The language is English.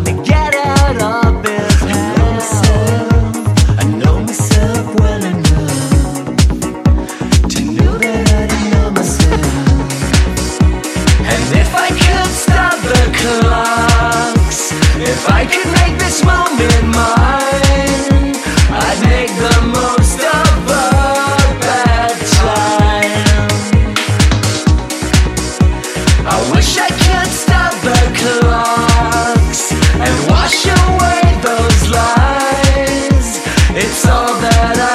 me get It's all that I